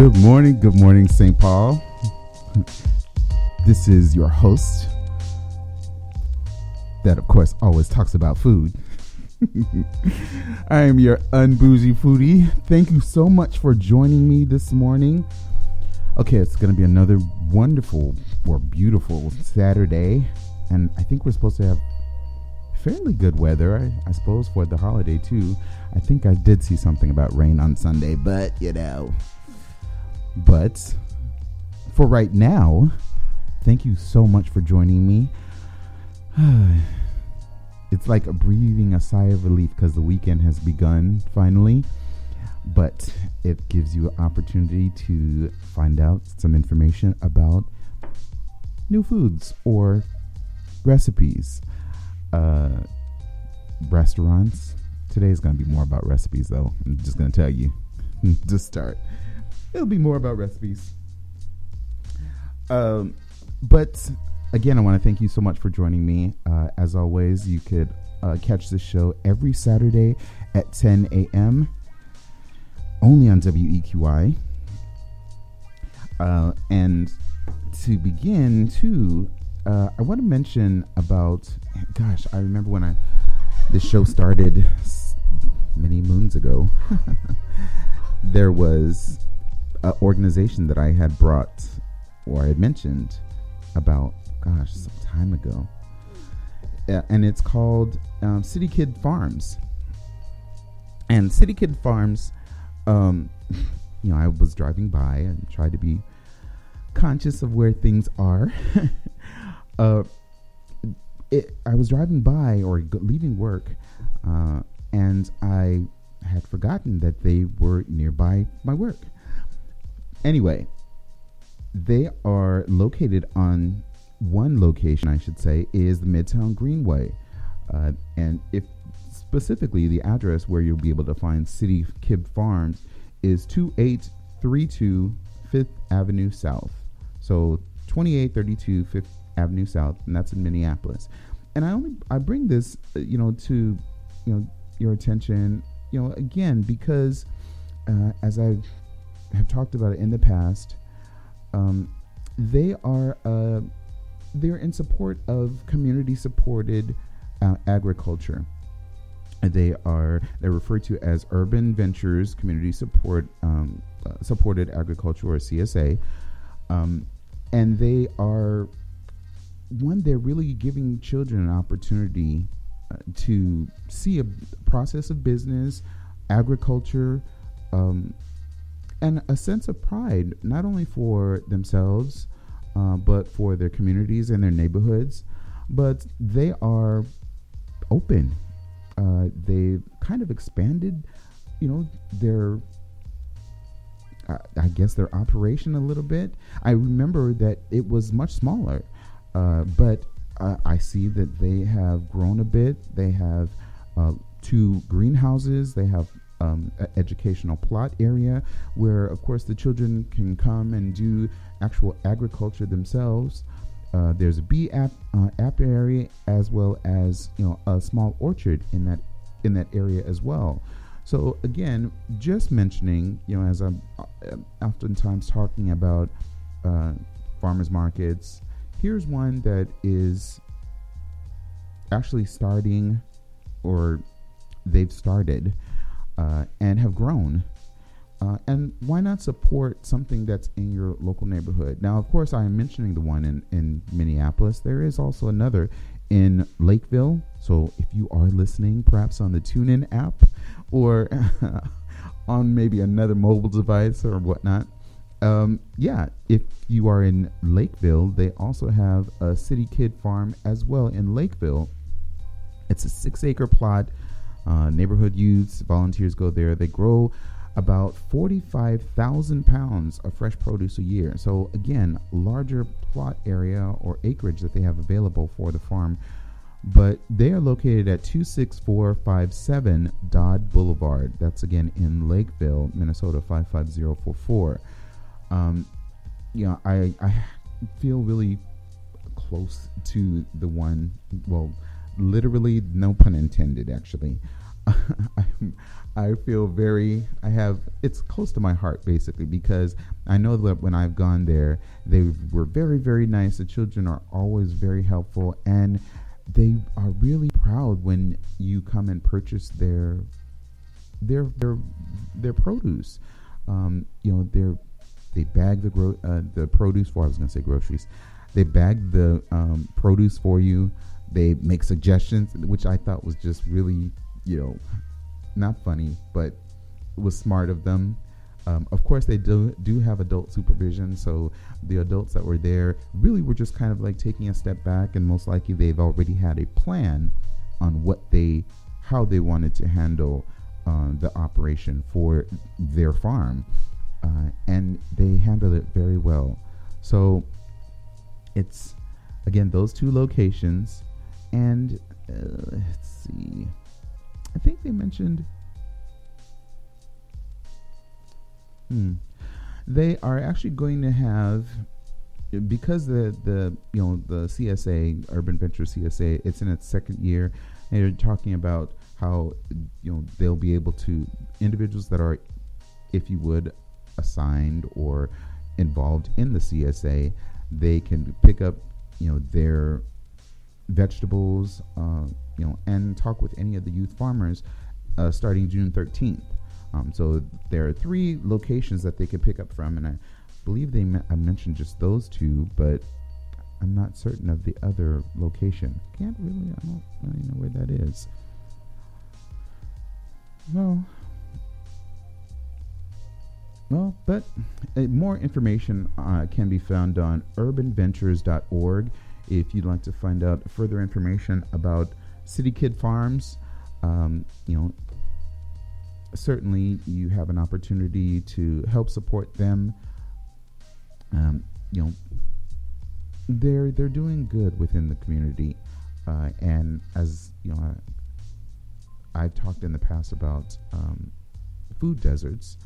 Good morning, good morning, St. Paul. This is your host, that of course always talks about food. I am your unbougie foodie. Thank you so much for joining me this morning. Okay, it's going to be another wonderful or beautiful Saturday, and I think we're supposed to have fairly good weather, I, I suppose, for the holiday too. I think I did see something about rain on Sunday, but you know. But for right now, thank you so much for joining me. it's like a breathing a sigh of relief because the weekend has begun finally. But it gives you an opportunity to find out some information about new foods or recipes, uh, restaurants. Today is going to be more about recipes, though. I'm just going to tell you to start. It'll be more about recipes. Um, but again, I want to thank you so much for joining me. Uh, as always, you could uh, catch the show every Saturday at 10 a.m. only on WEQY. Uh, and to begin, too, uh, I want to mention about. Gosh, I remember when I the show started many moons ago. there was an organization that I had brought or I had mentioned about, gosh, some time ago. Uh, and it's called um, City Kid Farms. And City Kid Farms, um, you know, I was driving by and tried to be conscious of where things are. uh, it, I was driving by or leaving work, uh, and I had forgotten that they were nearby my work. Anyway, they are located on one location, I should say, is the Midtown Greenway. Uh, and if specifically the address where you'll be able to find City Kid Farms is 2832 Fifth Avenue South. So 2832 Fifth Avenue South, and that's in Minneapolis. And I only I bring this, uh, you know, to you know your attention, you know, again because uh, as I have talked about it in the past, um, they are uh, they're in support of community supported uh, agriculture. They are they're referred to as Urban Ventures Community Support um, uh, Supported Agriculture or CSA, um, and they are one. They're really giving children an opportunity uh, to see a process of business, agriculture, um, and a sense of pride, not only for themselves, uh, but for their communities and their neighborhoods. But they are open. Uh, they've kind of expanded, you know, their, uh, I guess, their operation a little bit. I remember that it was much smaller, uh, but I see that they have grown a bit. They have uh, two greenhouses. They have um, educational plot area where, of course, the children can come and do actual agriculture themselves. Uh, there's a bee app uh, apiary as well as you know a small orchard in that in that area as well. So again, just mentioning you know as I'm uh, oftentimes talking about uh, farmers markets, here's one that is actually starting or they've started uh, and have grown. Uh, and why not support something that's in your local neighborhood? Now, of course, I am mentioning the one in, in Minneapolis. There is also another in Lakeville. So if you are listening, perhaps on the TuneIn app or on maybe another mobile device or whatnot, um, yeah, if you are in Lakeville, they also have a City Kid Farm as well in Lakeville. It's a six acre plot uh, neighborhood youths, volunteers go there. They grow about 45,000 pounds of fresh produce a year. So, again, larger plot area or acreage that they have available for the farm. But they are located at 26457 Dodd Boulevard. That's again in Lakeville, Minnesota 55044. Um, I, I feel really close to the one, well, literally, no pun intended, actually. I, feel very, I have, it's close to my heart basically because I know that when I've gone there, they were very, very nice. The children are always very helpful and they are really proud when you come and purchase their, their, their, their produce. Um, you know, they're, they bag the gro- uh, the produce for. I was going to say groceries. They bag the um, produce for you. They make suggestions, which I thought was just really, you know, not funny, but was smart of them. Um, of course, they do do have adult supervision, so the adults that were there really were just kind of like taking a step back, and most likely they've already had a plan on what they, how they wanted to handle uh, the operation for their farm, uh, and they handled it very well. So it's again those two locations, and uh, let's see. I think they mentioned. Hmm. They are actually going to have because the the you know the CSA Urban Venture CSA it's in its second year and they're talking about how you know they'll be able to individuals that are if you would assigned or involved in the CSA they can pick up you know their vegetables uh, you know, and talk with any of the youth farmers uh, starting June 13th. Um, so there are three locations that they could pick up from, and I believe they me- I mentioned just those two, but I'm not certain of the other location. Can't really, I don't really know where that is. Well, well, but uh, more information uh, can be found on urbanventures.org if you'd like to find out further information about City Kid Farms, um, you know, certainly you have an opportunity to help support them. Um, you know, they're they're doing good within the community, uh, and as you know, I, have talked in the past about um, food deserts.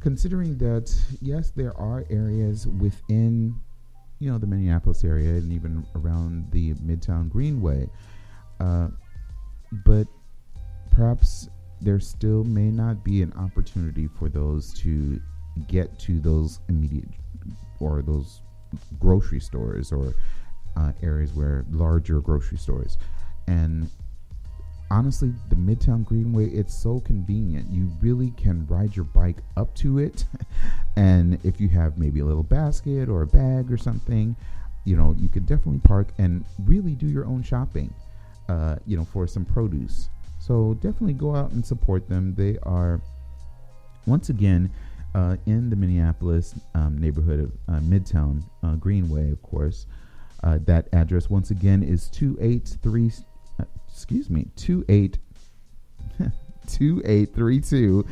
Considering that, yes, there are areas within, you know, the Minneapolis area and even around the Midtown Greenway uh, but perhaps there still may not be an opportunity for those to get to those immediate or those grocery stores or uh, areas where larger grocery stores. And honestly the midtown greenway it's so convenient. You really can ride your bike up to it. And if you have maybe a little basket or a bag or something you know you could definitely park and really do your own shopping uh, you know, for some produce. So definitely go out and support them. They are once again uh, in the Minneapolis um, neighborhood of uh, Midtown uh, Greenway, of course. Uh, that address once again is two eight three. Uh, excuse me, two eight. 2832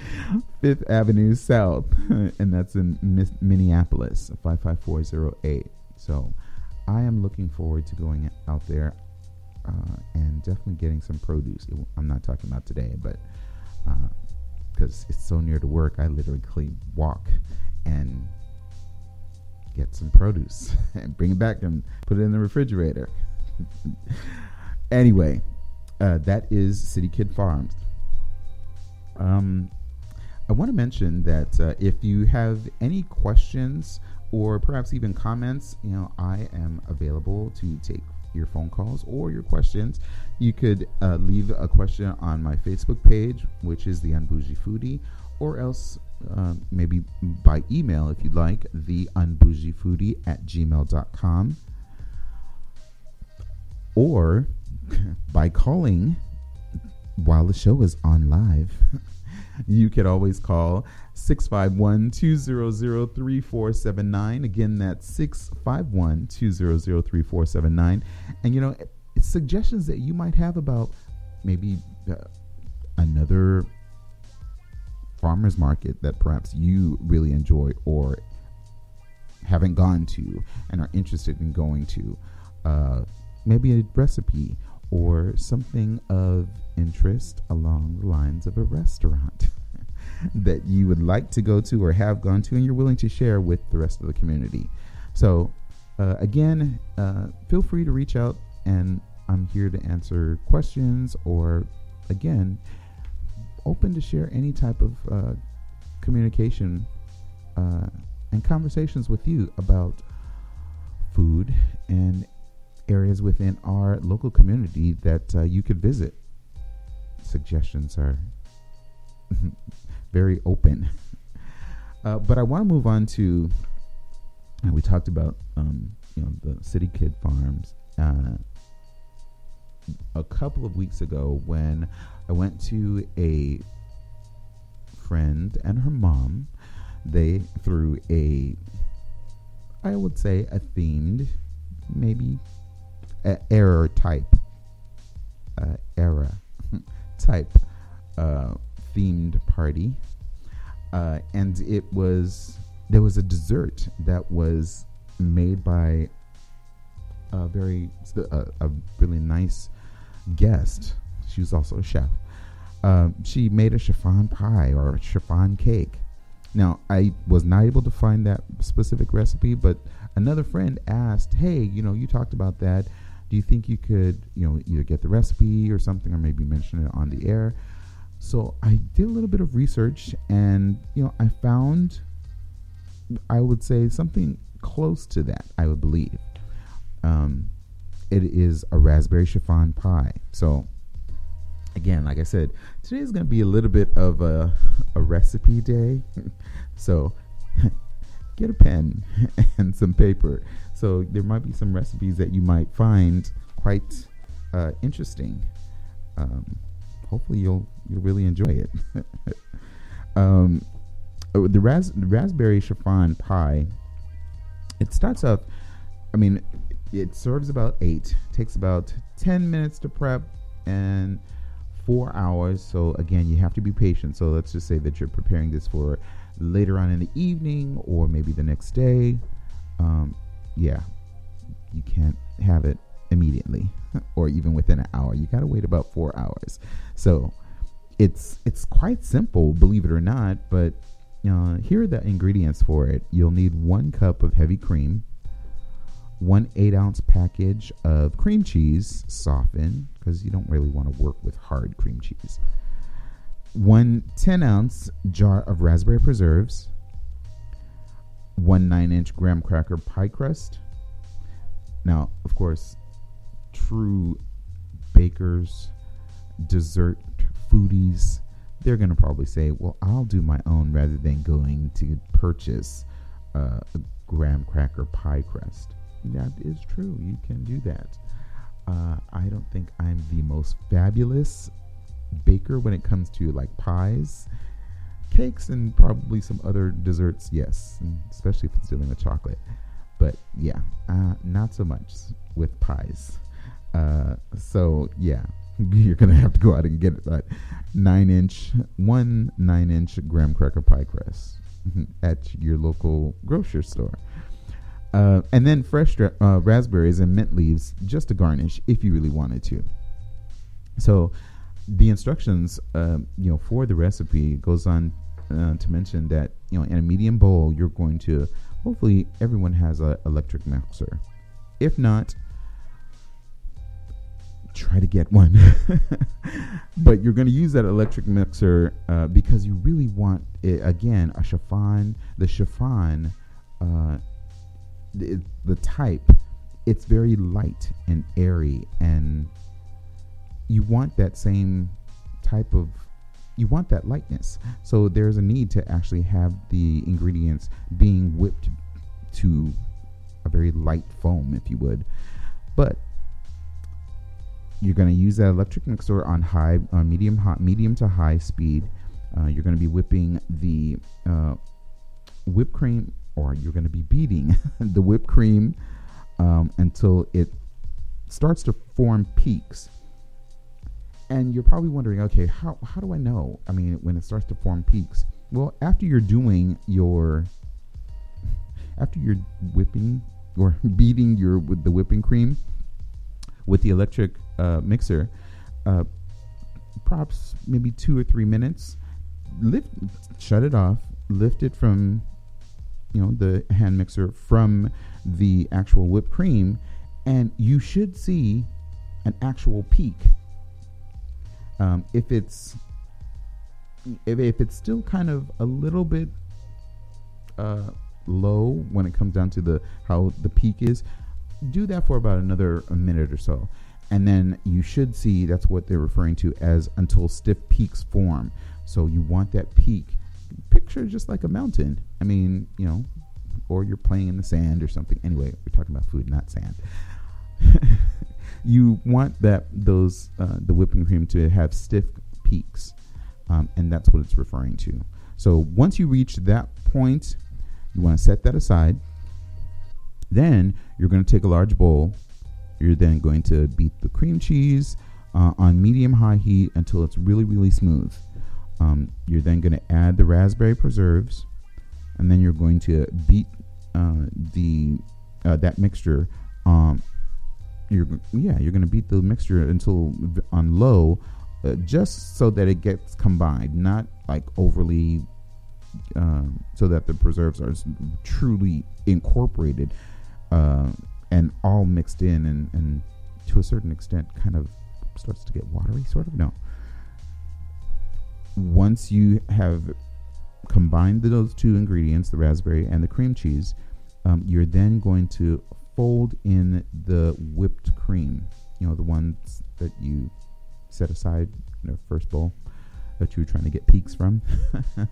Fifth Avenue South, and that's in Minneapolis, 55408. So I am looking forward to going out there uh, and definitely getting some produce. I'm not talking about today, but because uh, it's so near to work, I literally walk and get some produce and bring it back and put it in the refrigerator. anyway, uh, that is City Kid Farms. Um, I want to mention that uh, if you have any questions or perhaps even comments, you know, I am available to take your phone calls or your questions. You could uh, leave a question on my Facebook page, which is the Unbougie Foodie, or else uh, maybe by email if you'd like, the unbougiefoodie at gmail.com, or by calling while the show is on live. you could always call 651 200 3479. Again, that's 651 200 3479. And, you know, suggestions that you might have about maybe uh, another farmer's market that perhaps you really enjoy or haven't gone to and are interested in going to. Uh, maybe a recipe or something of interest along the lines of a restaurant. that you would like to go to or have gone to and you're willing to share with the rest of the community. So, uh, again, uh, feel free to reach out and I'm here to answer questions or, again, open to share any type of uh, communication uh, and conversations with you about food and areas within our local community that uh, you could visit. Suggestions are very open. Uh, but I want to move on to, and we talked about, um, you know, the City Kid Farms. Uh, a couple of weeks ago, when I went to a friend and her mom, they threw a, I would say, a themed, maybe, a error type, uh, era type uh, themed party, uh, and it was there was a dessert that was made by a very a, a really nice guest. She was also a chef. Uh, she made a chiffon pie or chiffon cake. Now, I was not able to find that specific recipe, but another friend asked, "Hey, you know, you talked about that. Do you think you could, you know, either get the recipe or something, or maybe mention it on the air?" So I did a little bit of research, and you know, I found, I would say, something close to that. I would believe. Um, it is a raspberry chiffon pie. So, again, like I said, today is going to be a little bit of a, a recipe day. so, get a pen and some paper. So, there might be some recipes that you might find quite uh, interesting. Um, hopefully, you'll you'll really enjoy it. um, oh, the, ras- the raspberry chiffon pie. It starts off. I mean, it serves about eight. Takes about ten minutes to prep and four hours. So again, you have to be patient. So let's just say that you're preparing this for later on in the evening or maybe the next day. Um, yeah, you can't have it immediately or even within an hour. You got to wait about four hours. So it's it's quite simple, believe it or not. But uh, here are the ingredients for it. You'll need one cup of heavy cream one eight ounce package of cream cheese softened because you don't really want to work with hard cream cheese. One 10 ounce jar of raspberry preserves, one 9 inch graham cracker pie crust. Now, of course, true bakers, dessert foodies, they're going to probably say, well, I'll do my own rather than going to purchase uh, a graham cracker pie crust that is true. You can do that. Uh, I don't think I'm the most fabulous baker when it comes to like pies, cakes, and probably some other desserts. Yes, especially if it's dealing with chocolate. But yeah, uh, not so much with pies. Uh, so yeah, you're gonna have to go out and get that nine inch, one nine inch graham cracker pie crust at your local grocery store. Uh, and then fresh uh, raspberries and mint leaves just to garnish if you really wanted to. So the instructions, uh, you know, for the recipe goes on uh, to mention that you know in a medium bowl you're going to hopefully everyone has an electric mixer. If not, try to get one. but you're going to use that electric mixer uh, because you really want it, again a chiffon. The chiffon uh, the, the type, it's very light and airy, and you want that same type of you want that lightness. So there's a need to actually have the ingredients being whipped to a very light foam, if you would. But you're going to use that electric mixer on high, uh, medium, hot, medium to high speed. Uh, you're going to be whipping the uh, whipped cream or you're going to be beating the whipped cream um, until it starts to form peaks. And you're probably wondering, okay, how, how do I know? I mean, when it starts to form peaks. Well, after you're doing your, after you're whipping or beating your with the whipping cream with the electric uh, mixer, uh, perhaps maybe two or three minutes, lift, shut it off, lift it from you know the hand mixer from the actual whipped cream, and you should see an actual peak. Um, if it's if, if it's still kind of a little bit uh, low when it comes down to the how the peak is, do that for about another minute or so. And then you should see that's what they're referring to as until stiff peaks form. So you want that peak. Picture just like a mountain. I mean, you know, or you're playing in the sand or something. Anyway, we're talking about food, not sand. you want that those uh, the whipping cream to have stiff peaks, um, and that's what it's referring to. So once you reach that point, you want to set that aside. Then you're going to take a large bowl. You're then going to beat the cream cheese uh, on medium high heat until it's really, really smooth. Um, you're then going to add the raspberry preserves, and then you're going to beat uh, the uh, that mixture. Um, you're yeah, you're going to beat the mixture until on low, uh, just so that it gets combined, not like overly, um, so that the preserves are truly incorporated uh, and all mixed in, and, and to a certain extent, kind of starts to get watery, sort of. No. Once you have combined those two ingredients, the raspberry and the cream cheese, um, you're then going to fold in the whipped cream. You know, the ones that you set aside in the first bowl that you were trying to get peaks from.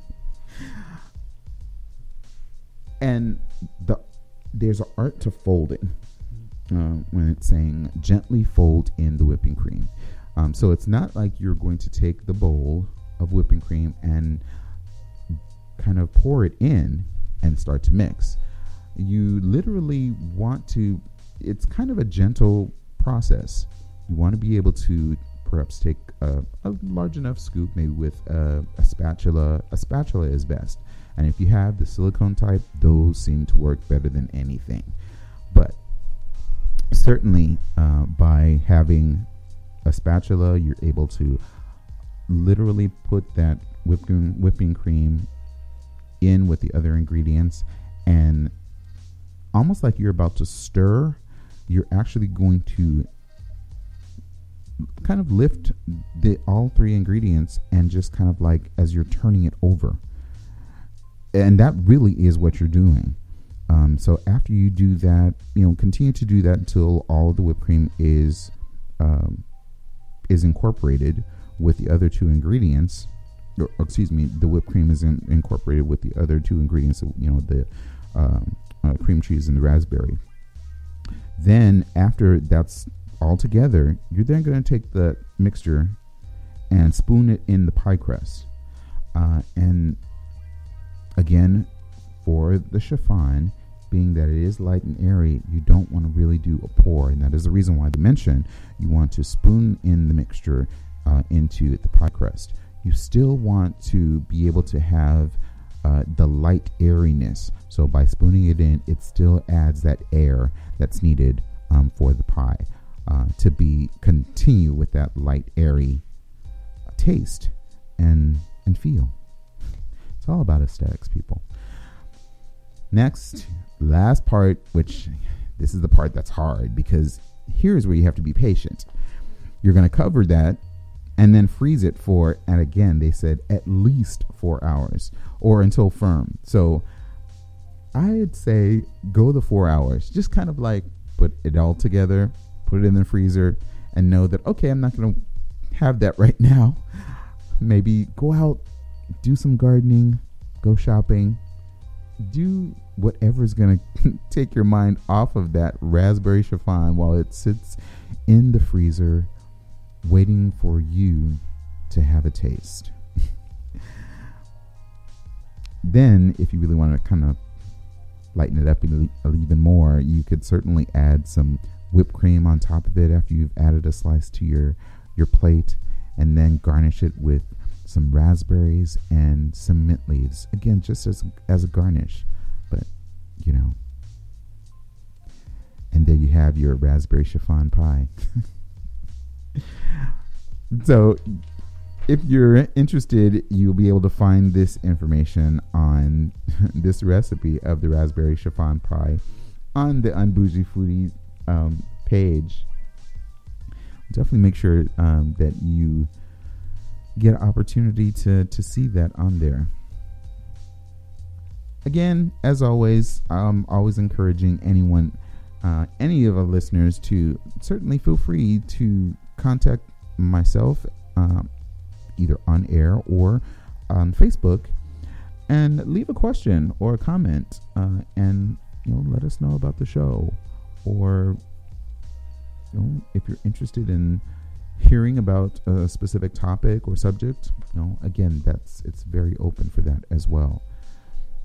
and the there's an art to folding uh, when it's saying gently fold in the whipping cream. Um, so it's not like you're going to take the bowl of whipping cream and kind of pour it in and start to mix. You literally want to, it's kind of a gentle process. You want to be able to perhaps take a, a large enough scoop, maybe with a, a spatula. A spatula is best. And if you have the silicone type, those seem to work better than anything. But certainly, uh, by having a spatula, you're able to literally put that whipping, whipping cream in with the other ingredients and almost like you're about to stir, you're actually going to kind of lift the all three ingredients and just kind of like as you're turning it over and that really is what you're doing. Um, so after you do that, you know, continue to do that until all of the whipped cream is um, is incorporated with the other two ingredients. Or, excuse me, the whipped cream is in, incorporated with the other two ingredients. You know, the um, uh, cream cheese and the raspberry. Then after that's all together, you're then going to take the mixture and spoon it in the pie crust. Uh, and Again, for the chiffon, being that it is light and airy, you don't want to really do a pour, and that is the reason why I mentioned you want to spoon in the mixture uh, into the pie crust. You still want to be able to have uh, the light airiness. So by spooning it in, it still adds that air that's needed um, for the pie uh, to be continue with that light airy taste and and feel. It's all about aesthetics, people. Next, last part, which this is the part that's hard because here's where you have to be patient. You're going to cover that and then freeze it for, and again, they said at least four hours or until firm. So I'd say go the four hours. Just kind of like put it all together, put it in the freezer, and know that, okay, I'm not going to have that right now. Maybe go out do some gardening, go shopping, do whatever's going to take your mind off of that raspberry chiffon while it sits in the freezer waiting for you to have a taste. Then, if you really want to kind of lighten it up even more, you could certainly add some whipped cream on top of it after you've added a slice to your your plate and then garnish it with some raspberries, and some mint leaves. Again, just as as a garnish, but you know. And there you have your raspberry chiffon pie. so, if you're interested, you'll be able to find this information on this recipe of the raspberry chiffon pie on the Unbougie Foodie um, page. Definitely make sure um, that you get an opportunity to to see that on there. Again, as always, I'm always encouraging anyone, uh, any of our listeners, to certainly feel free to contact myself, uh, either on air or on Facebook, and leave a question or a comment, uh, and you know, let us know about the show, or you know, if you're interested in hearing about a specific topic or subject, you know, again, that's it's very open for that as well.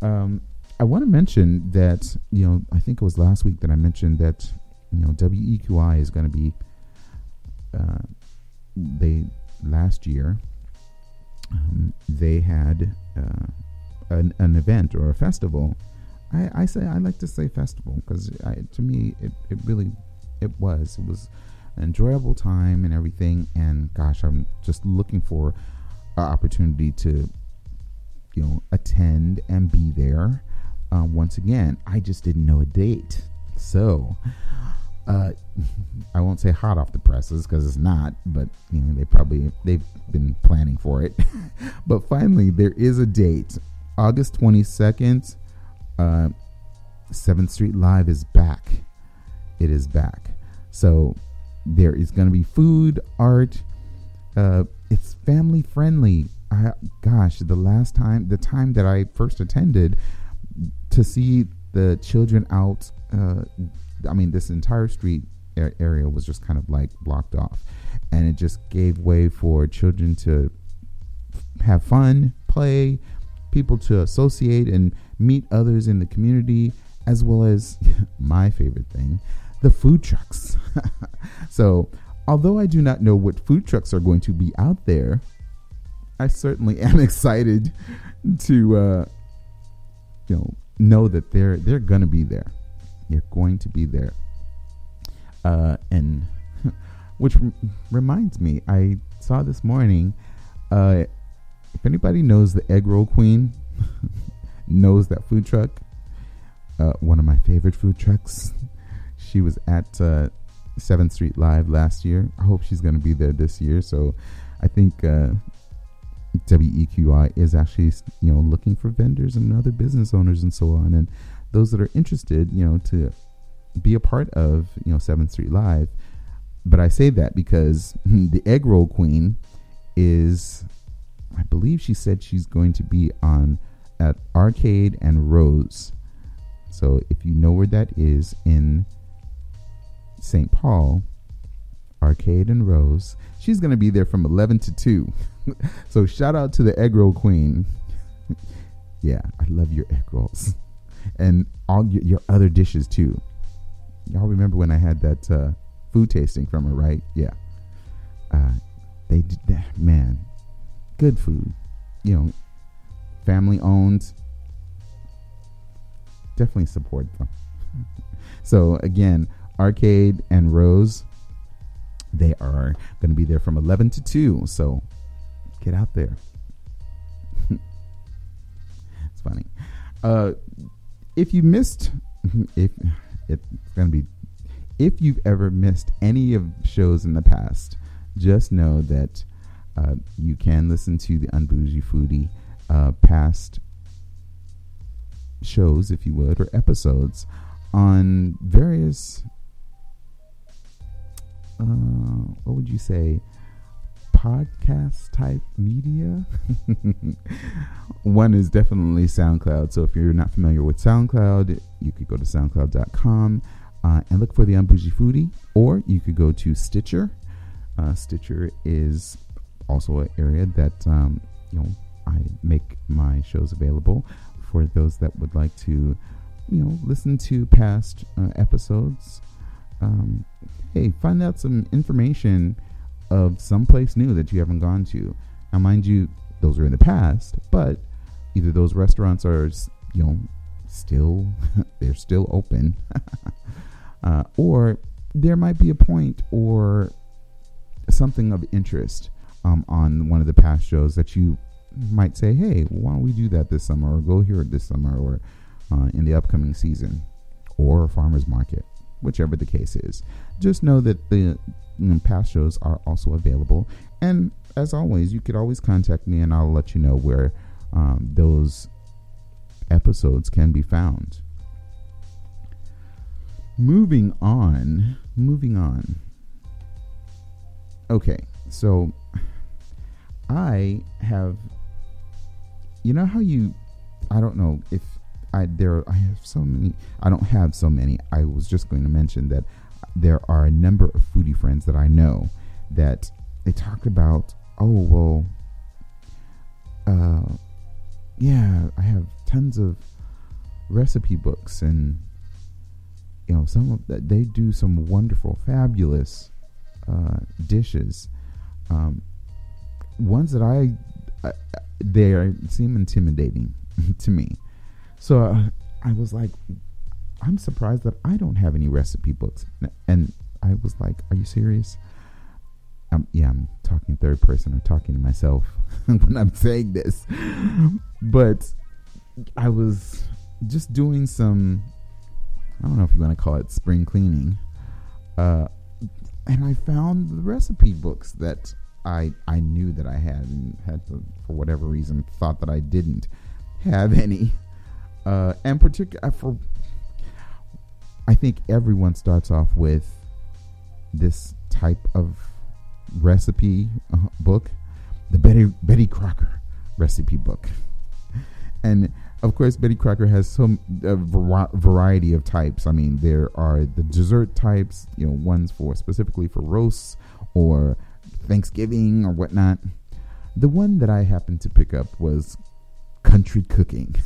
Um, I want to mention that you know I think it was last week that I mentioned that you know WEQY is going to be uh, they last year um, they had uh, an, an event or a festival. I, I say I like to say festival because to me it, it really it was it was an enjoyable time and everything. And gosh I'm just looking for an opportunity to you know attend and be there. Uh, once again I just didn't know a date. So uh, I won't say hot off the presses because it's not, but you know they probably they've been planning for it. but finally, there is a date, August twenty second. Uh, Seventh Street Live is back. It is back. So there is going to be food, art. Uh, it's family friendly. I, gosh, the last time, the time that I first attended, to see the children out uh, I mean, this entire street area was just kind of like blocked off, and it just gave way for children to have fun, play, people to associate and meet others in the community, as well as my favorite thing, the food trucks. so, although I do not know what food trucks are going to be out there, I certainly am excited to, uh, you know, know that they're they're gonna be there. You're going to be there. Uh, and which reminds me, I saw this morning. Uh, if anybody knows the Egg Roll Queen, knows that food truck. Uh, one of my favorite food trucks. she was at uh, Seventh Street Live last year. I hope she's going to be there this year. So I think uh, WEQY is actually you know looking for vendors and other business owners and so on. And those that are interested, you know, to be a part of, you know, 7th Street Live. But I say that because the egg roll queen is, I believe she said she's going to be on at Arcade and Rose. So if you know where that is in St. Paul, Arcade and Rose, she's going to be there from 11 to 2. so shout out to the egg roll queen. yeah, I love your egg rolls and all your, your other dishes too. Y'all remember when I had that uh, food tasting from her, right? Yeah. Uh, they did that, man. Good food, you know, family owned. Definitely support them. so again, Arcade and Rose, they are going to be there from 11 to 2. So get out there. it's funny. Uh, if you missed, if it's gonna be, if you've ever missed any of shows in the past, just know that uh, you can listen to the Unbougie Foodie uh, past shows, if you would, or episodes on various. Uh, what would you say? Podcast type media. One is definitely SoundCloud. So if you're not familiar with SoundCloud, you could go to soundcloud.com uh, and look for the Unbougie Foodie, or you could go to Stitcher. Uh, Stitcher is also an area that um, you know I make my shows available for those that would like to, you know, listen to past uh, episodes. Um, hey, find out some information of someplace new that you haven't gone to. Now, mind you, those are in the past, but either those restaurants are, you know, still they're still open, uh, or there might be a point or something of interest um, on one of the past shows that you might say, "Hey, why don't we do that this summer, or go here this summer, or uh, in the upcoming season, or a farmers market, whichever the case is." Just know that the past shows are also available. And as always, you could always contact me and I'll let you know where um, those episodes can be found. Moving on, moving on. Okay, so I have, you know how you, I don't know if I there I have so many. I don't have so many. I was just going to mention that there are a number of foodie friends that I know that they talk about. Oh well, uh, yeah, I have tons of recipe books and you know some of that they do some wonderful, fabulous uh, dishes. Um, ones that I, I they are, seem intimidating to me so uh, I was like, I'm surprised that I don't have any recipe books. And I was like, Are you serious? Um, yeah, I'm talking third person or talking to myself when I'm saying this. But I was just doing some, I don't know if you want to call it spring cleaning. Uh, and I found the recipe books that I I knew that I had and had to, for whatever reason, thought that I didn't have any uh, and particular uh, for I think everyone starts off with this type of recipe uh, book, the Betty Betty Crocker recipe book, and of course Betty Crocker has some a variety of types. I mean, there are the dessert types, you know, ones for specifically for roasts or Thanksgiving or whatnot. The one that I happened to pick up was country cooking.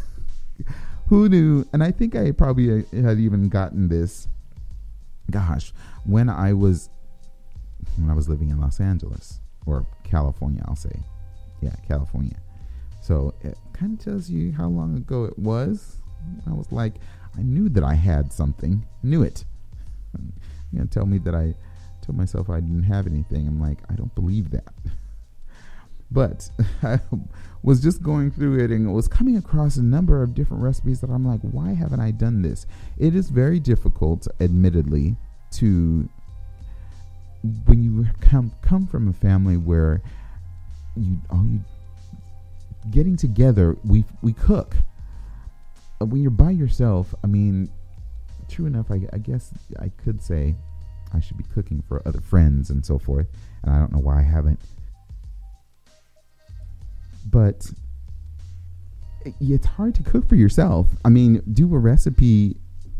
who knew? And I think I probably uh, had even gotten this. Gosh, when I was when I was living in Los Angeles or California, I'll say, yeah, California. So it kind of tells you how long ago it was. I was like, I knew that I had something, knew it. You know, tell me that I told myself I didn't have anything. I'm like, I don't believe that. But I was just going through it and was coming across a number of different recipes that I'm like, why haven't I done this? It is very difficult, admittedly, to when you come come from a family where you all you getting together, we we cook. Uh, when you're by yourself, I mean, true enough, I, I guess I could say I should be cooking for other friends and so forth, and I don't know why I haven't but it's hard to cook for yourself. I mean, do a recipe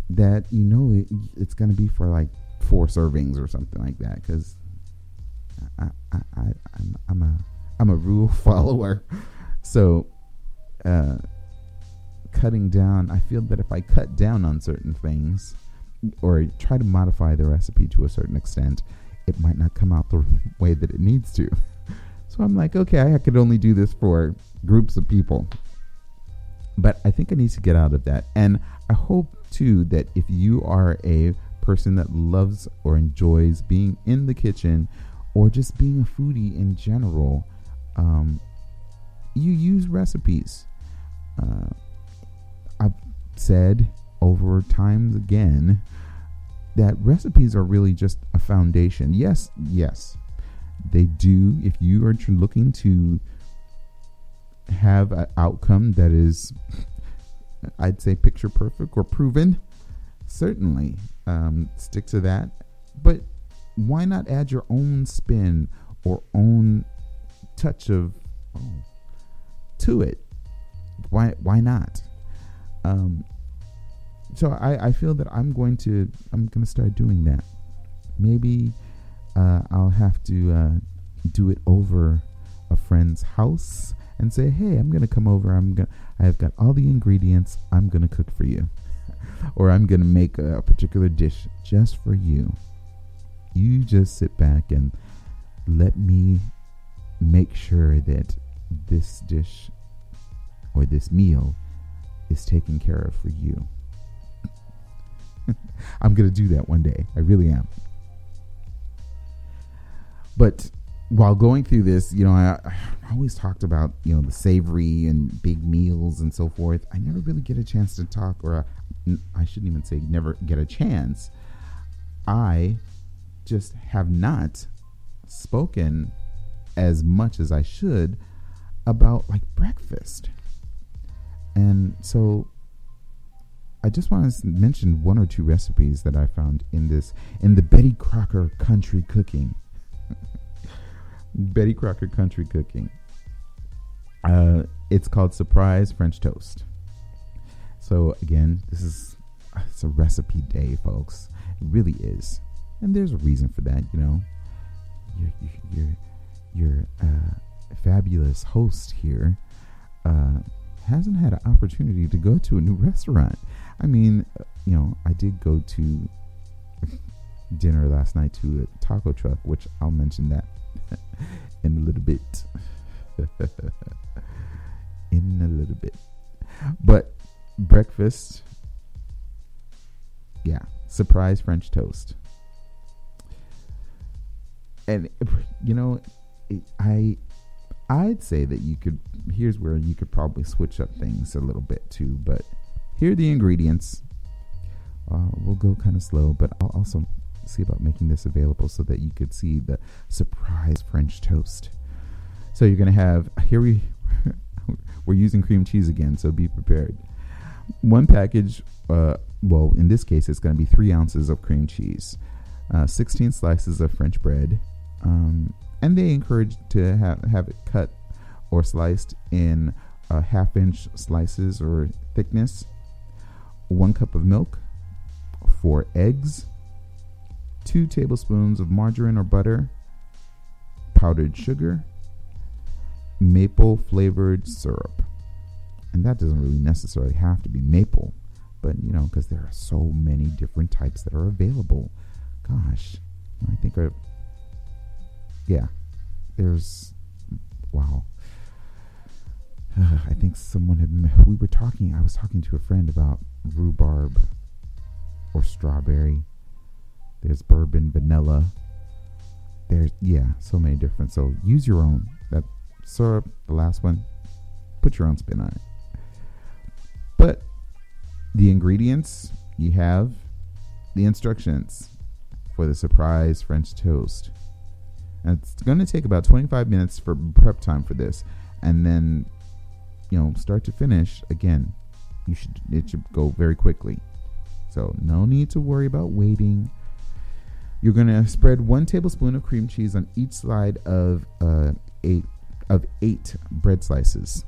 that you know it, it's going to be for like four servings or something like that because I, I, I, I'm, I'm a I'm a rule follower. So, uh, cutting down, I feel that if I cut down on certain things or try to modify the recipe to a certain extent, it might not come out the way that it needs to. So I'm like, okay, I could only do this for groups of people. But I think I need to get out of that. And I hope too that if you are a person that loves or enjoys being in the kitchen or just being a foodie in general, um, you use recipes. Uh, I've said over times again that recipes are really just a foundation. Yes, yes, they do, if you are looking to have an outcome that is, I'd say, picture perfect or proven, certainly um, stick to that. But why not add your own spin or own touch of oh, to it? Why why not? Um, so I, I feel that I'm going to I'm going to start doing that. Maybe uh, I'll have to uh, do it over a friend's house and say, "Hey, I'm gonna come over. I'm gonna. I've got all the ingredients. I'm gonna cook for you, or I'm gonna make a, particular dish just for you. You just sit back and let me make sure that this dish or this meal is taken care of for you." I'm gonna do that one day. I really am. But while going through this, you know, I, I, always talked about you know the savory and big meals and so forth. I never really get a chance to talk, or uh, I shouldn't even say never get a chance. I just have not spoken as much as I should about like breakfast. And so I just want to mention one or two recipes that I found in this in the Betty Crocker Country Cooking. Betty Crocker Country Cooking. Uh, it's called Surprise French Toast. So again, this is it's a recipe day, folks. It really is, and there's a reason for that. You know, your your your uh, fabulous host here uh, hasn't had an opportunity to go to a new restaurant. I mean, uh, you know, I did go to dinner last night to a taco truck, which I'll mention that in a little bit. in a little bit. But breakfast, yeah, surprise French toast. And you know, I I'd say that you could here's where you could probably switch up things a little bit too, but here are the ingredients. Uh, we'll go kind of slow, but I'll also see about making this available so that you could see the surprise French toast. So you're going to have here we we're using cream cheese again, so be prepared. One package, uh, well, in this case, it's going to be three ounces of cream cheese, uh, 16 slices of French bread, um, and they encourage to have have it cut or sliced in uh, half inch slices or thickness. One cup of milk, four eggs, two tablespoons of margarine or butter, powdered sugar, maple flavored syrup. And that doesn't really necessarily have to be maple, but you know, because there are so many different types that are available. Gosh, I think, I, yeah, there's, wow. I think someone had, we were talking, I was talking to a friend about rhubarb or strawberry. There's bourbon, vanilla. There's, yeah, so many different. So use your own. That syrup, the last one, put your own spin on it. But the ingredients you have the instructions for the surprise French toast. And it's going to take about 25 minutes for prep time for this. And then, you know, start to finish, again, you should it should go very quickly. So no need to worry about waiting. You're going to spread one tablespoon of cream cheese on each side of uh, eight of eight bread slices,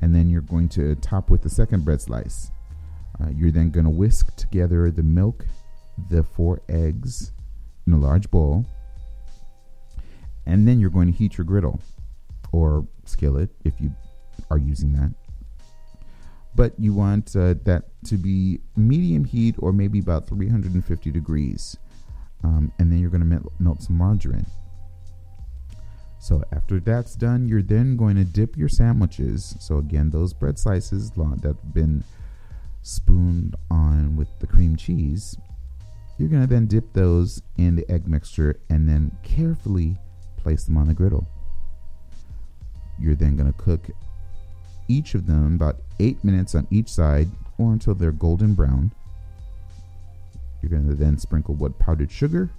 and then you're going to top with the second bread slice. Uh, you're then going to whisk together the milk, the four eggs in a large bowl, and then you're going to heat your griddle or skillet if you are using that but you want uh, that to be medium heat or maybe about 350 degrees. Um, and then you're going to melt, melt some margarine. So after that's done, you're then going to dip your sandwiches. So again, those bread slices that have been spooned on with the cream cheese, you're going to then dip those in the egg mixture and then carefully place them on the griddle. You're then going to cook each of them about 8 minutes on each side or until they're golden brown. You're going to then sprinkle what powdered sugar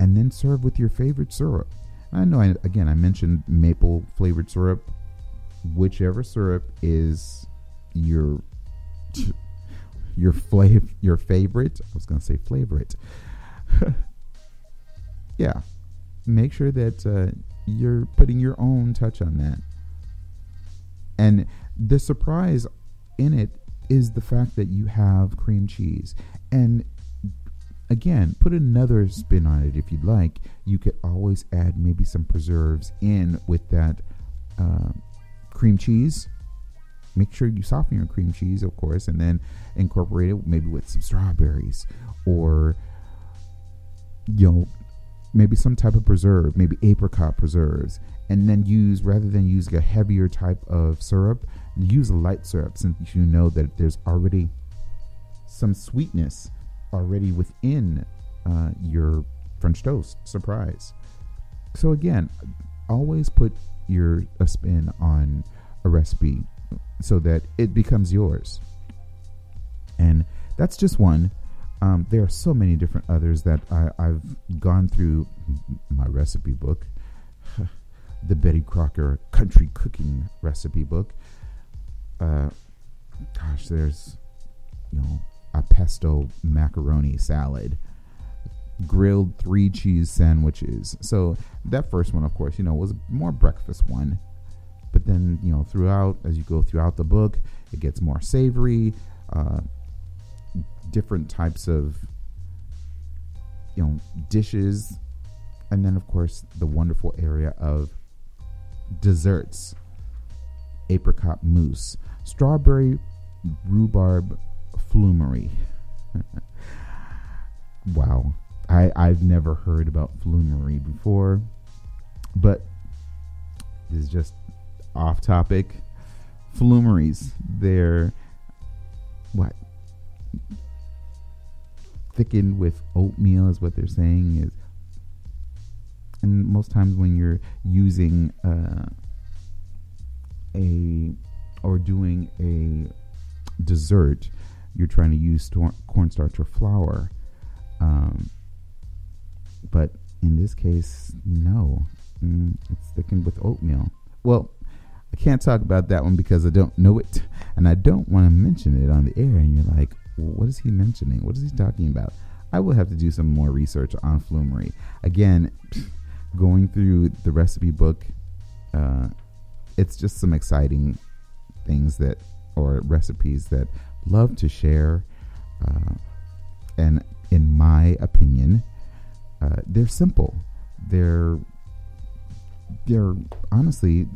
and then serve with your favorite syrup. I know, I, again, I mentioned maple flavored syrup. Whichever syrup is your your flav your favorite. I was to say favorite. yeah, make sure that uh, you're putting your own touch on that. And the surprise in it is the fact that you have cream cheese. And again, put another spin on it if you'd like. You could always add maybe some preserves in with that uh, cream cheese. Make sure you soften your cream cheese, of course, and then incorporate it maybe with some strawberries or, you know, maybe some type of preserve, maybe apricot preserves, and then use rather than using a heavier type of syrup, use a light syrup since you know that there's already some sweetness already within uh, your French toast. Surprise. So again, always put your a spin on a recipe so that it becomes yours. And that's just one. Um, there are so many different others that I, have gone through my recipe book the Betty Crocker country cooking recipe book. Uh, gosh, there's, you know, a pesto macaroni salad, grilled three cheese sandwiches. So that first one, of course, you know, was more breakfast one. But then, you know, throughout, as you go throughout the book, it gets more savory, uh, different types of, you know, dishes. And then, of course, the wonderful area of desserts apricot mousse, strawberry rhubarb flummery. wow. I, I've never heard about flummery before, but this is just off topic. Flummeries, they're what? Thickened with oatmeal is what they're saying is and most times when you're using uh, a or doing a dessert, you're trying to use stor- cornstarch or flour. Um, but in this case, no, mm, it's thickened with oatmeal. Well, I can't talk about that one because I don't know it, and I don't want to mention it on the air. And you're like, what is he mentioning? What is he talking about? I will have to do some more research on flummery. Again, going through the recipe book, uh, it's just some exciting things that, or recipes that love to share. Uh, and in my opinion, uh, they're simple. They're they're honestly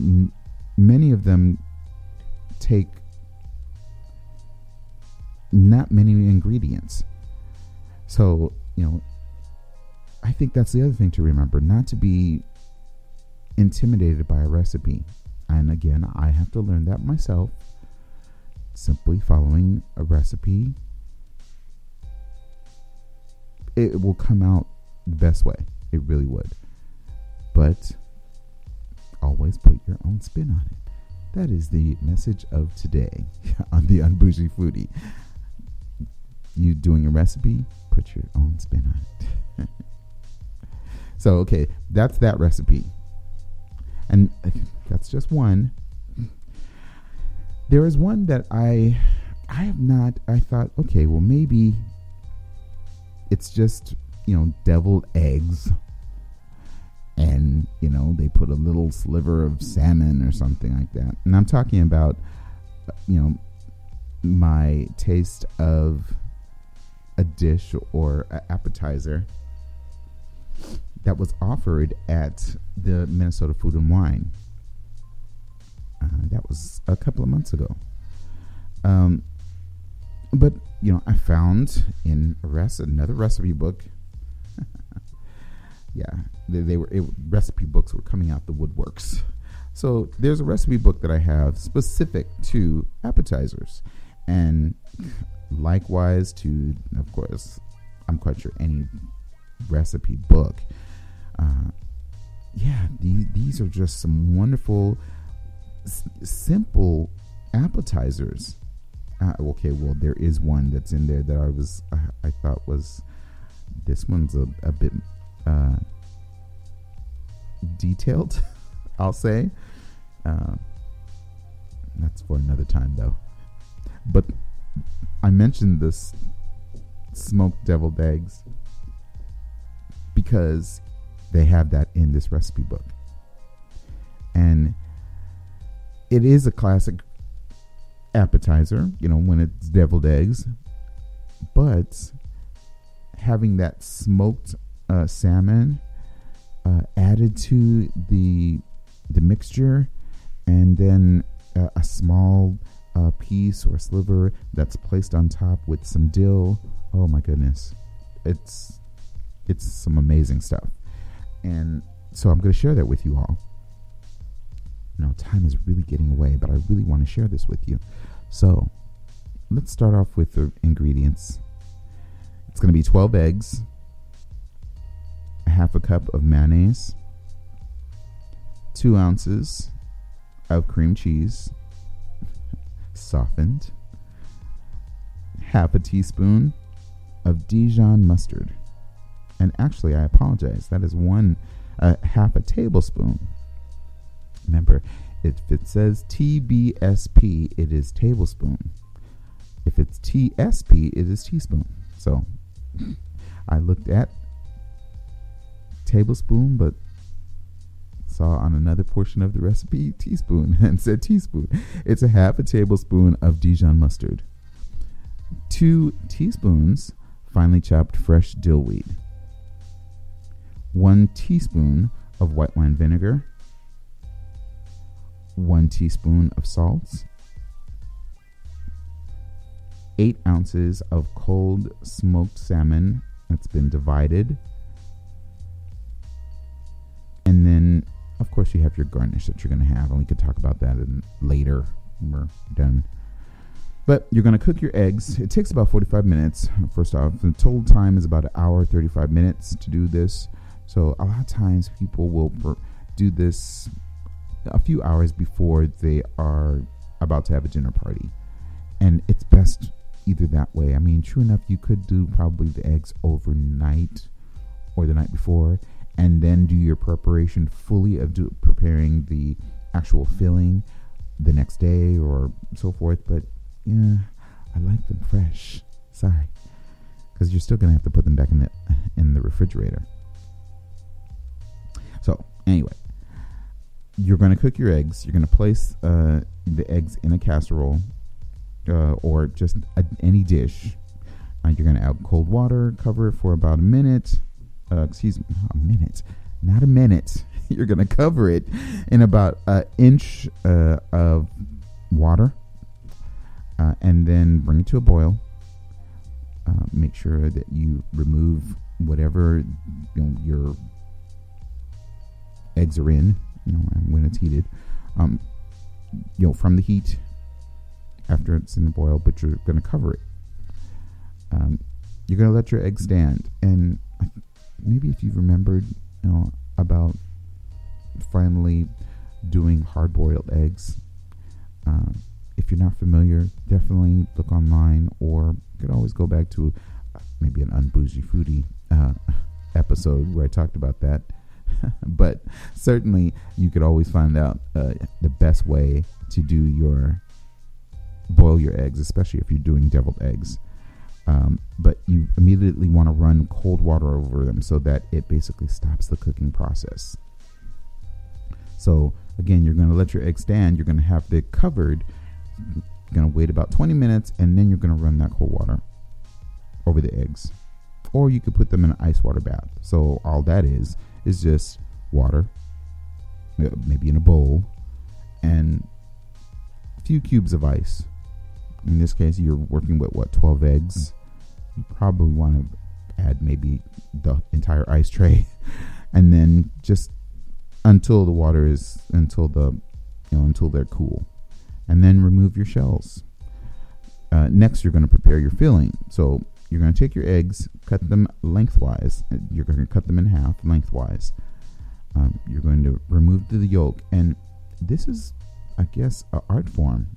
n- many of them take not many ingredients. So you know, I think that's the other thing to remember not to be intimidated by a recipe. And again, I have to learn that myself. Simply following a recipe, it will come out the best way. It really would. But always put your own spin on it. That is the message of today on the Unbougie Foodie. You doing a recipe, put your own spin on it. So, okay, that's that recipe. And that's just one. There is one that I I have not I thought, okay, well maybe it's just, you know, deviled eggs and, you know, they put a little sliver of salmon or something like that. And I'm talking about you know, my taste of a dish or an appetizer that was offered at the Minnesota Food and Wine. Uh, that was a couple of months ago. Um, but you know, I found in rest another recipe book. yeah, they, they were it, recipe books were coming out the woodworks. So there's a recipe book that I have specific to appetizers, and likewise to, of course, I'm quite sure any recipe book uh, yeah, these, these are just some wonderful, simple appetizers. Uh, okay, well, there is one that's in there that I was I, I thought was this one's a, a bit uh, detailed. I'll say. Uh, that's for another time, though. But I mentioned this smoked deviled eggs because they have that in this recipe book. And it is a classic appetizer, you know, when it's deviled eggs, but having that smoked uh, salmon uh, added to the the mixture, and then uh, a small uh, piece or sliver that's placed on top with some dill. Oh my goodness, it's it's some amazing stuff. And so I'm going to share that with you all. Now, time is really getting away, but I really want to share this with you. So let's start off with the ingredients. It's going to be 12 eggs, a half a cup of mayonnaise, two ounces of cream cheese, softened, half a teaspoon of Dijon mustard and actually, I apologize. That is one a half a tablespoon. Remember, if it says TBSP, it is tablespoon. If it's TSP, it is teaspoon. So I looked at tablespoon, but saw on another portion of the recipe teaspoon and said teaspoon. It's a half a tablespoon of Dijon mustard, two teaspoons finely chopped fresh dill weed, one teaspoon of white wine vinegar, one teaspoon of salt, eight ounces of cold smoked salmon that's been divided, and then of course, you have your garnish that you're going to have, and we could talk about that in, later when we're done. But you're going to cook your eggs. It takes about 45 minutes. First off, the total time is about an hour, 35 minutes to do this. So a lot of times people will do this a few hours before they are about to have a dinner party. And it's best either that way. I mean, true enough, you could do probably the eggs overnight or the night before and then do your preparation fully of do, preparing the actual filling the next day or so forth. But yeah, I like them fresh. Sorry, because you're still gonna have to put them back in the in the refrigerator. So anyway, you're gonna cook your eggs. You're gonna place uh, the eggs in a casserole uh, or just a, any dish. Uh, you're gonna add cold water, cover it for about a minute uh, excuse me, a minute, not a minute. You're going to cover it in about an inch uh, of water uh, and then bring it to a boil. Make sure that you remove whatever you know, your eggs are in, you know, when it's heated. Um, you know, from the heat after it's in the boil, but you're going to cover it. Um, you're going to let your egg stand, and maybe if you've remembered, you know, about finally doing hard boiled eggs. Uh, if you're not familiar, definitely look online, or you could always go back to uh, maybe an unbougie foodie uh, episode where I talked about that. but certainly, you could always find out uh, the best way to do your boil your eggs, especially if you're doing deviled eggs. Um, but you immediately want to run cold water over them so that it basically stops the cooking process. So again, you're going to let your egg stand. You're going to have it covered. You're going to wait about 20 minutes, and then you're going to run that cold water over the eggs. Or you could put them in an ice water bath. So all that is is just water, uh, maybe in a bowl, and a few cubes of ice in this case, you're working with what 12 eggs. You probably want to add maybe the entire ice tray, and then just until the water is until the you know until they're cool, and then remove your shells. Uh, next, you're going to prepare your filling. So you're going to take your eggs, cut them lengthwise. You're going to cut them in half lengthwise. Um, you're going to remove the yolk, and this is, I guess, an art form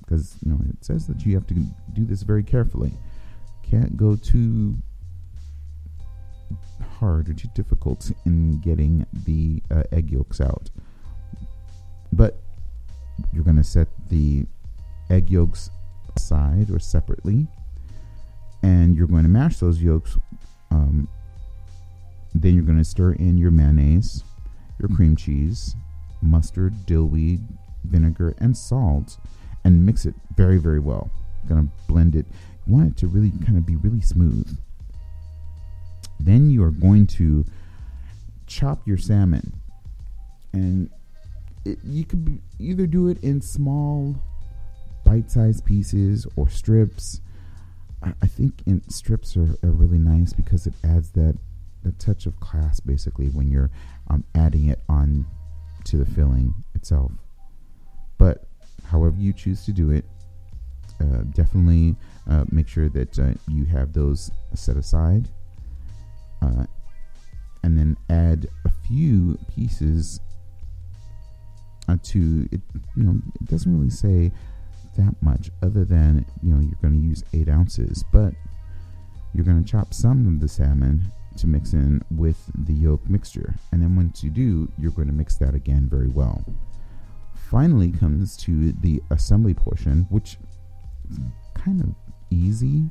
because you know it says that you have to do this very carefully. Can't go too hard or too difficult in getting the uh, egg yolks out. But you're going to set the egg yolks aside or separately, and you're going to mash those yolks. Um, then you're going to stir in your mayonnaise, your cream cheese, mustard, dill weed, vinegar, and salt and mix it very, very well. Gonna blend it. You want it to really kind of be really smooth. Then you are going to chop your salmon, and it, you could either do it in small, bite-sized pieces or strips. I, think in strips are, are really nice because it adds that the touch of class basically when you're um, adding it on to the filling itself. But however you choose to do it, uh, definitely uh, make sure that uh, you have those set aside. Uh, and then add a few pieces uh, to it. You know, it doesn't really say that much, other than you know you're going to use eight ounces, but you're going to chop some of the salmon to mix in with the yolk mixture. And then once you do, you're going to mix that again very well. Finally comes to the assembly portion, which is kind of easy.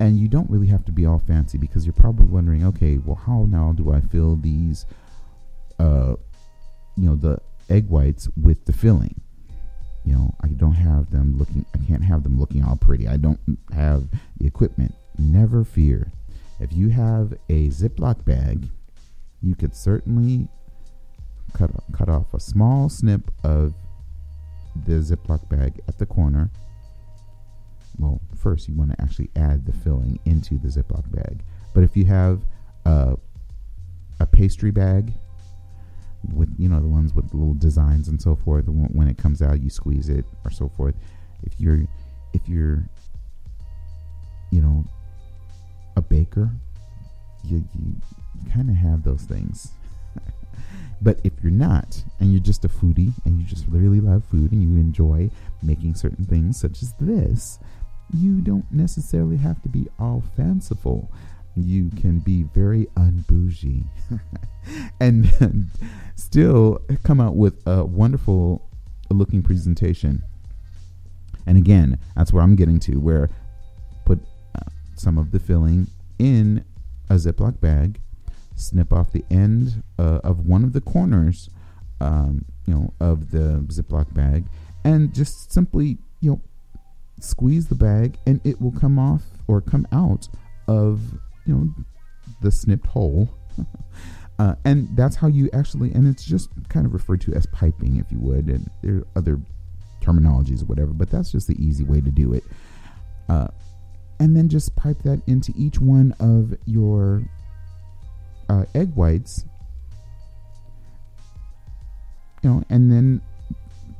And you don't really have to be all fancy because you're probably wondering, okay, well, how now do I fill these, uh, you know, the egg whites with the filling? You know, I don't have them looking, I can't have them looking all pretty. I don't have the equipment. Never fear. If you have a Ziploc bag, you could certainly cut cut off a small snip of the Ziploc bag at the corner. Well, first you want to actually add the filling into the Ziploc bag. But if you have a, a pastry bag with you know the ones with little designs and so forth, when it comes out you squeeze it or so forth. If you're if you're you know a baker, you, you kind of have those things. but if you're not, and you're just a foodie, and you just really love food, and you enjoy making certain things such as this, you don't necessarily have to be all fanciful. You can be very unbougie and still come out with a wonderful looking presentation. And again, that's where I'm getting to, where put uh, some of the filling in a Ziploc bag, snip off the end uh, of one of the corners, um, you know, of the Ziploc bag, and just simply, you know, squeeze the bag, and it will come off or come out of, you know, the snipped hole. uh, and that's how you actually, and it's just kind of referred to as piping, if you would, and there are other terminologies or whatever, but that's just the easy way to do it. Uh, and then just pipe that into each one of your uh, egg whites you know and then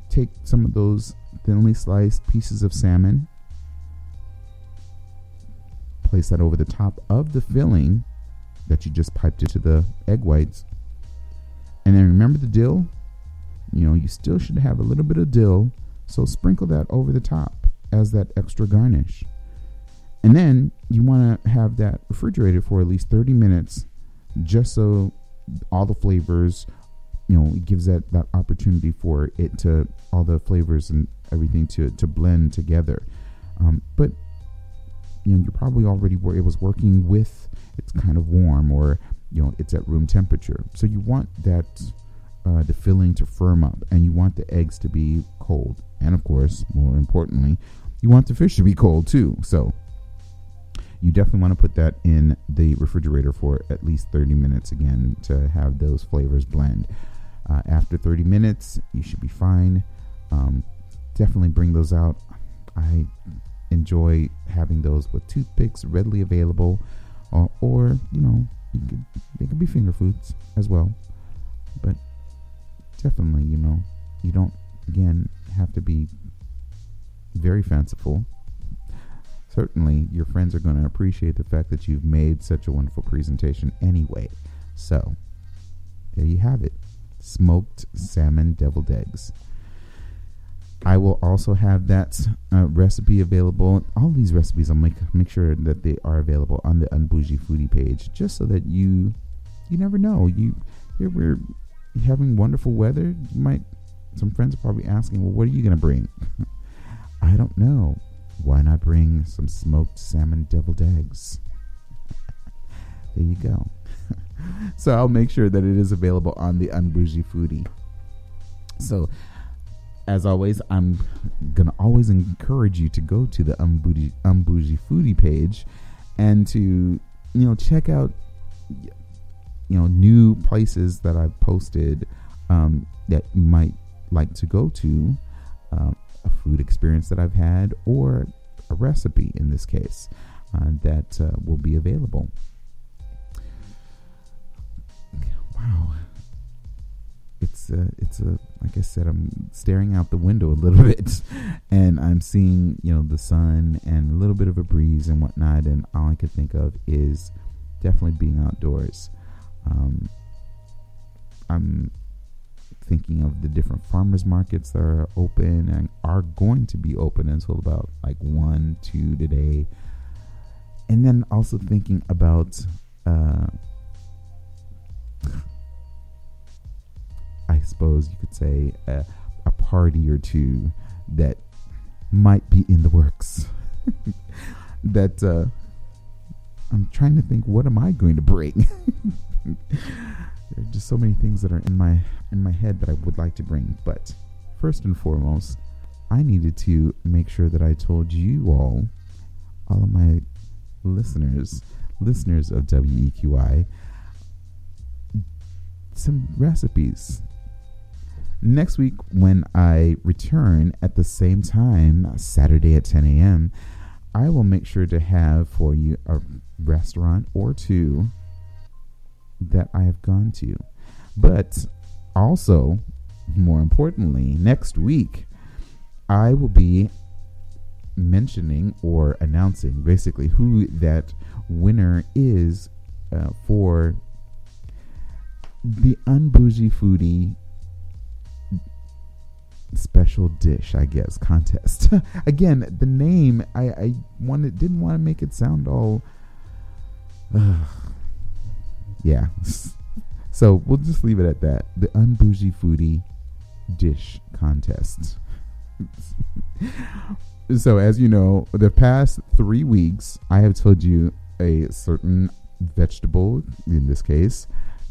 take some of those thinly sliced pieces of salmon place that over the top of the filling that you just piped into the egg whites. And then remember the dill? You know you still should have a little bit of dill so sprinkle that over the top as that extra garnish. And then you want to have that refrigerated for at least 30 minutes just so all the flavors, you know, it gives that, that opportunity for it to, all the flavors and everything to, to blend together. Um, but, you know, you're probably already where it was working with, it's kind of warm or, you know, it's at room temperature. So you want that, uh, the filling to firm up and you want the eggs to be cold. And of course, more importantly, you want the fish to be cold too. So you definitely want to put that in the refrigerator for at least 30 minutes again to have those flavors blend. Uh, after 30 minutes, you should be fine. Um, definitely bring those out. I enjoy having those with toothpicks readily available, or, or you know, you could they could be finger foods as well. But definitely, you know, you don't again have to be very fanciful certainly your friends are going to appreciate the fact that you've made such a wonderful presentation anyway. So, there you have it smoked salmon deviled eggs. I will also have that uh, recipe available. All these recipes, I'll make make sure that they are available on the Unbougie Foodie page, just so that you you never know. You here we're having wonderful weather. You might some friends are probably asking, well, what are you going to bring? I don't know why not bring some smoked salmon deviled eggs? there you go. so I'll make sure that it is available on the Unbougie Foodie. So, as always, I'm gonna always encourage you to go to the Unbougie Foodie page and to you know check out you know new places that I've posted um, that you might like to go to. Um, a food experience that I've had or a recipe in this case uh, that uh, will be available. Wow. It's a, it's a, like I said, I'm staring out the window a little bit and I'm seeing, you know, the sun and a little bit of a breeze and whatnot. And all I could think of is definitely being outdoors. Um, I'm thinking of the different farmers markets that are open and are going to be open until about like one, two today. and then also thinking about uh, I suppose you could say a, a party or two that might be in the works. that uh, I'm trying to think, what am I going to bring? there are just so many things that are in my in my head that I would like to bring. But first and foremost, I needed to make sure that I told you all, all of my listeners, listeners of WEQY, some recipes next week when I return at the same time, Saturday at 10 a.m., I will make sure to have for you a restaurant or two that I have gone to. But also, more importantly, next week, I will be mentioning or announcing basically who that winner is uh, for the Unbougie Foodie special dish, I guess, contest. Again, the name I, I wanted didn't want to make it sound all uh, yeah. so we'll just leave it at that. The unbougie foodie dish contest. so as you know, the past three weeks I have told you a certain vegetable, in this case,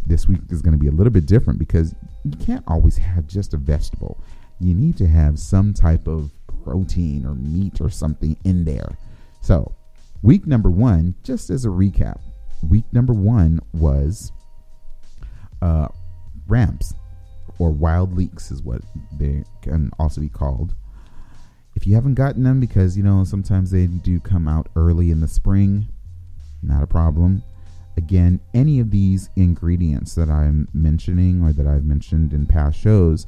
this week is going to be a little bit different because you can't always have just a vegetable you need to have some type of protein or meat or something in there. So, week number one, just as a recap, week number one was uh, ramps or wild leeks, is what they can also be called. If you haven't gotten them, because you know sometimes they do come out early in the spring, not a problem. Again, any of these ingredients that I'm mentioning or that I've mentioned in past shows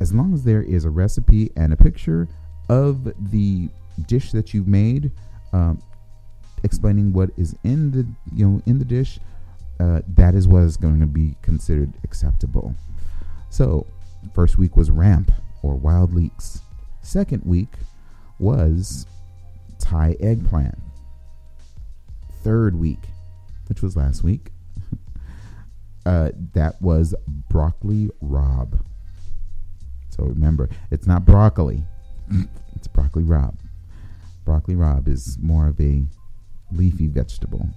as long as there is a recipe and a picture of the dish that you've made, um, explaining what is in the you know in the dish, uh, that is what is going to be considered acceptable. So, first week was ramp or wild leeks. Second week was Thai eggplant. Third week, which was last week, uh, that was broccoli rabe. So remember, it's not broccoli. it's broccoli rabe. Broccoli rabe is more of a leafy vegetable.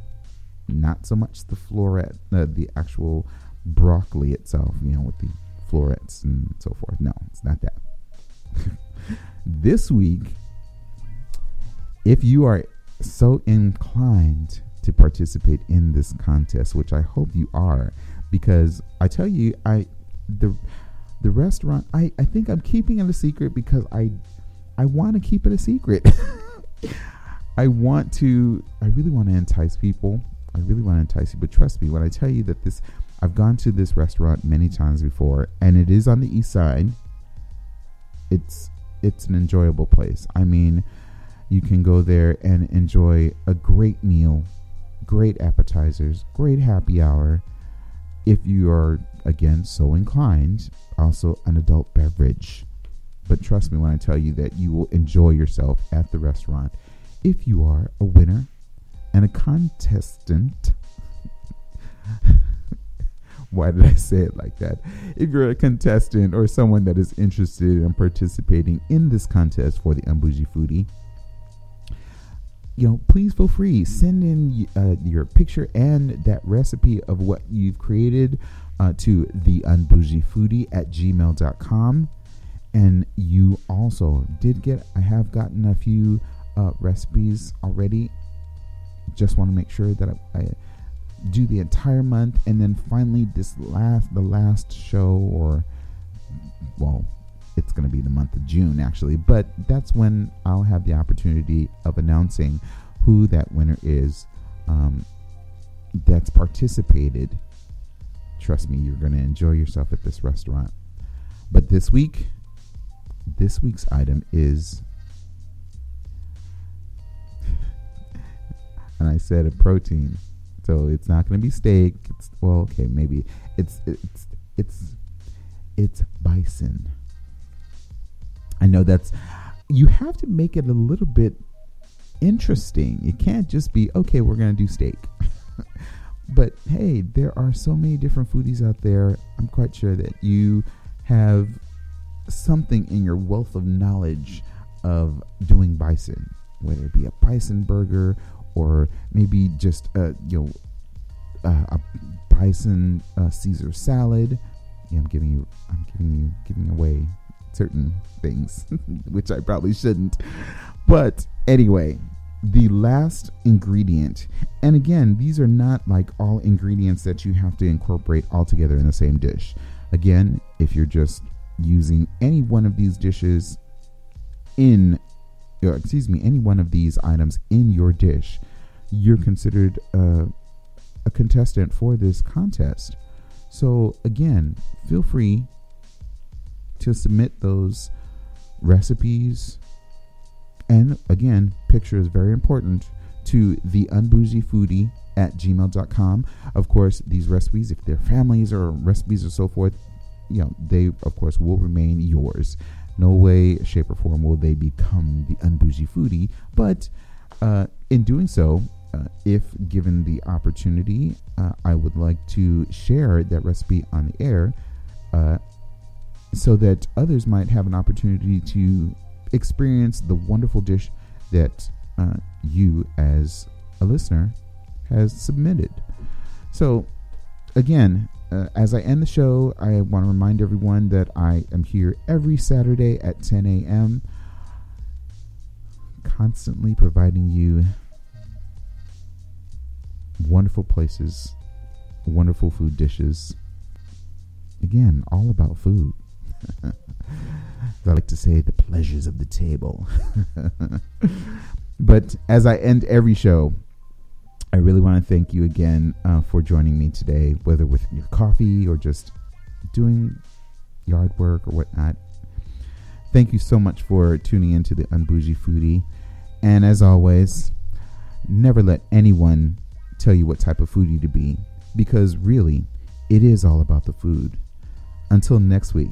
Not so much the floret, uh, the actual broccoli itself, you know, with the florets and so forth. No, it's not that. this week, if you are so inclined to participate in this contest, which I hope you are, because I tell you, I the the restaurant I, I think I'm keeping it a secret because I I want to keep it a secret. I want to I really want to entice people. I really want to entice you, but trust me when I tell you that this I've gone to this restaurant many times before and it is on the east side. It's it's an enjoyable place. I mean, you can go there and enjoy a great meal, great appetizers, great happy hour if you are again so inclined also an adult beverage. But trust me when I tell you that you will enjoy yourself at the restaurant if you are a winner and a contestant. Why did I say it like that? If you're a contestant or someone that is interested in participating in this contest for the Unbougie Foodie, you know, please feel free. Send in uh, your picture and that recipe of what you've created uh, to the unbougiefoodie at gmail.com. And you also did get, I have gotten a few uh, recipes already. Just want to make sure that I, I do the entire month. And then finally, this last, the last show, or, well, it's going to be the month of June actually, but that's when I'll have the opportunity of announcing who that winner is um, that's participated Trust me, you're going to enjoy yourself at this restaurant. But this week, this week's item is, and I said a protein, so it's not going to be steak. It's well, okay, maybe it's it's it's it's bison. I know that's you have to make it a little bit interesting. It can't just be, okay, we're going to do steak. but hey, there are so many different foodies out there. I'm quite sure that you have something in your wealth of knowledge of doing bison, whether it be a bison burger or maybe just a you know a bison uh, Caesar salad. Yeah, I'm giving you I'm giving you giving away certain things, which I probably shouldn't. But anyway, the last ingredient, and again, these are not like all ingredients that you have to incorporate all together in the same dish. Again, if you're just using any one of these dishes in, or excuse me, any one of these items in your dish, you're considered uh, a contestant for this contest. So, again, feel free to submit those recipes. And again, picture is very important to the unbougiefoodie at gmail.com. Of course, these recipes, if they're families or recipes or so forth, you know, they of course will remain yours. No way, shape, or form will they become the unbougie foodie. But uh, in doing so, uh, if given the opportunity, uh, I would like to share that recipe on the air uh, so that others might have an opportunity to experience the wonderful dish that uh, you, as a listener, has submitted. So, again, uh, as I end the show, I want to remind everyone that I am here every Saturday at 10 a.m., constantly providing you wonderful places, wonderful food dishes. Again, all about food. I like to say, the pleasures of the table. but as I end every show, I really want to thank you again uh, for joining me today, whether with your coffee or just doing yard work or whatnot. Thank you so much for tuning into the Unbougie Foodie. And as always, never let anyone tell you what type of foodie to be, because really, it is all about the food. Until next week,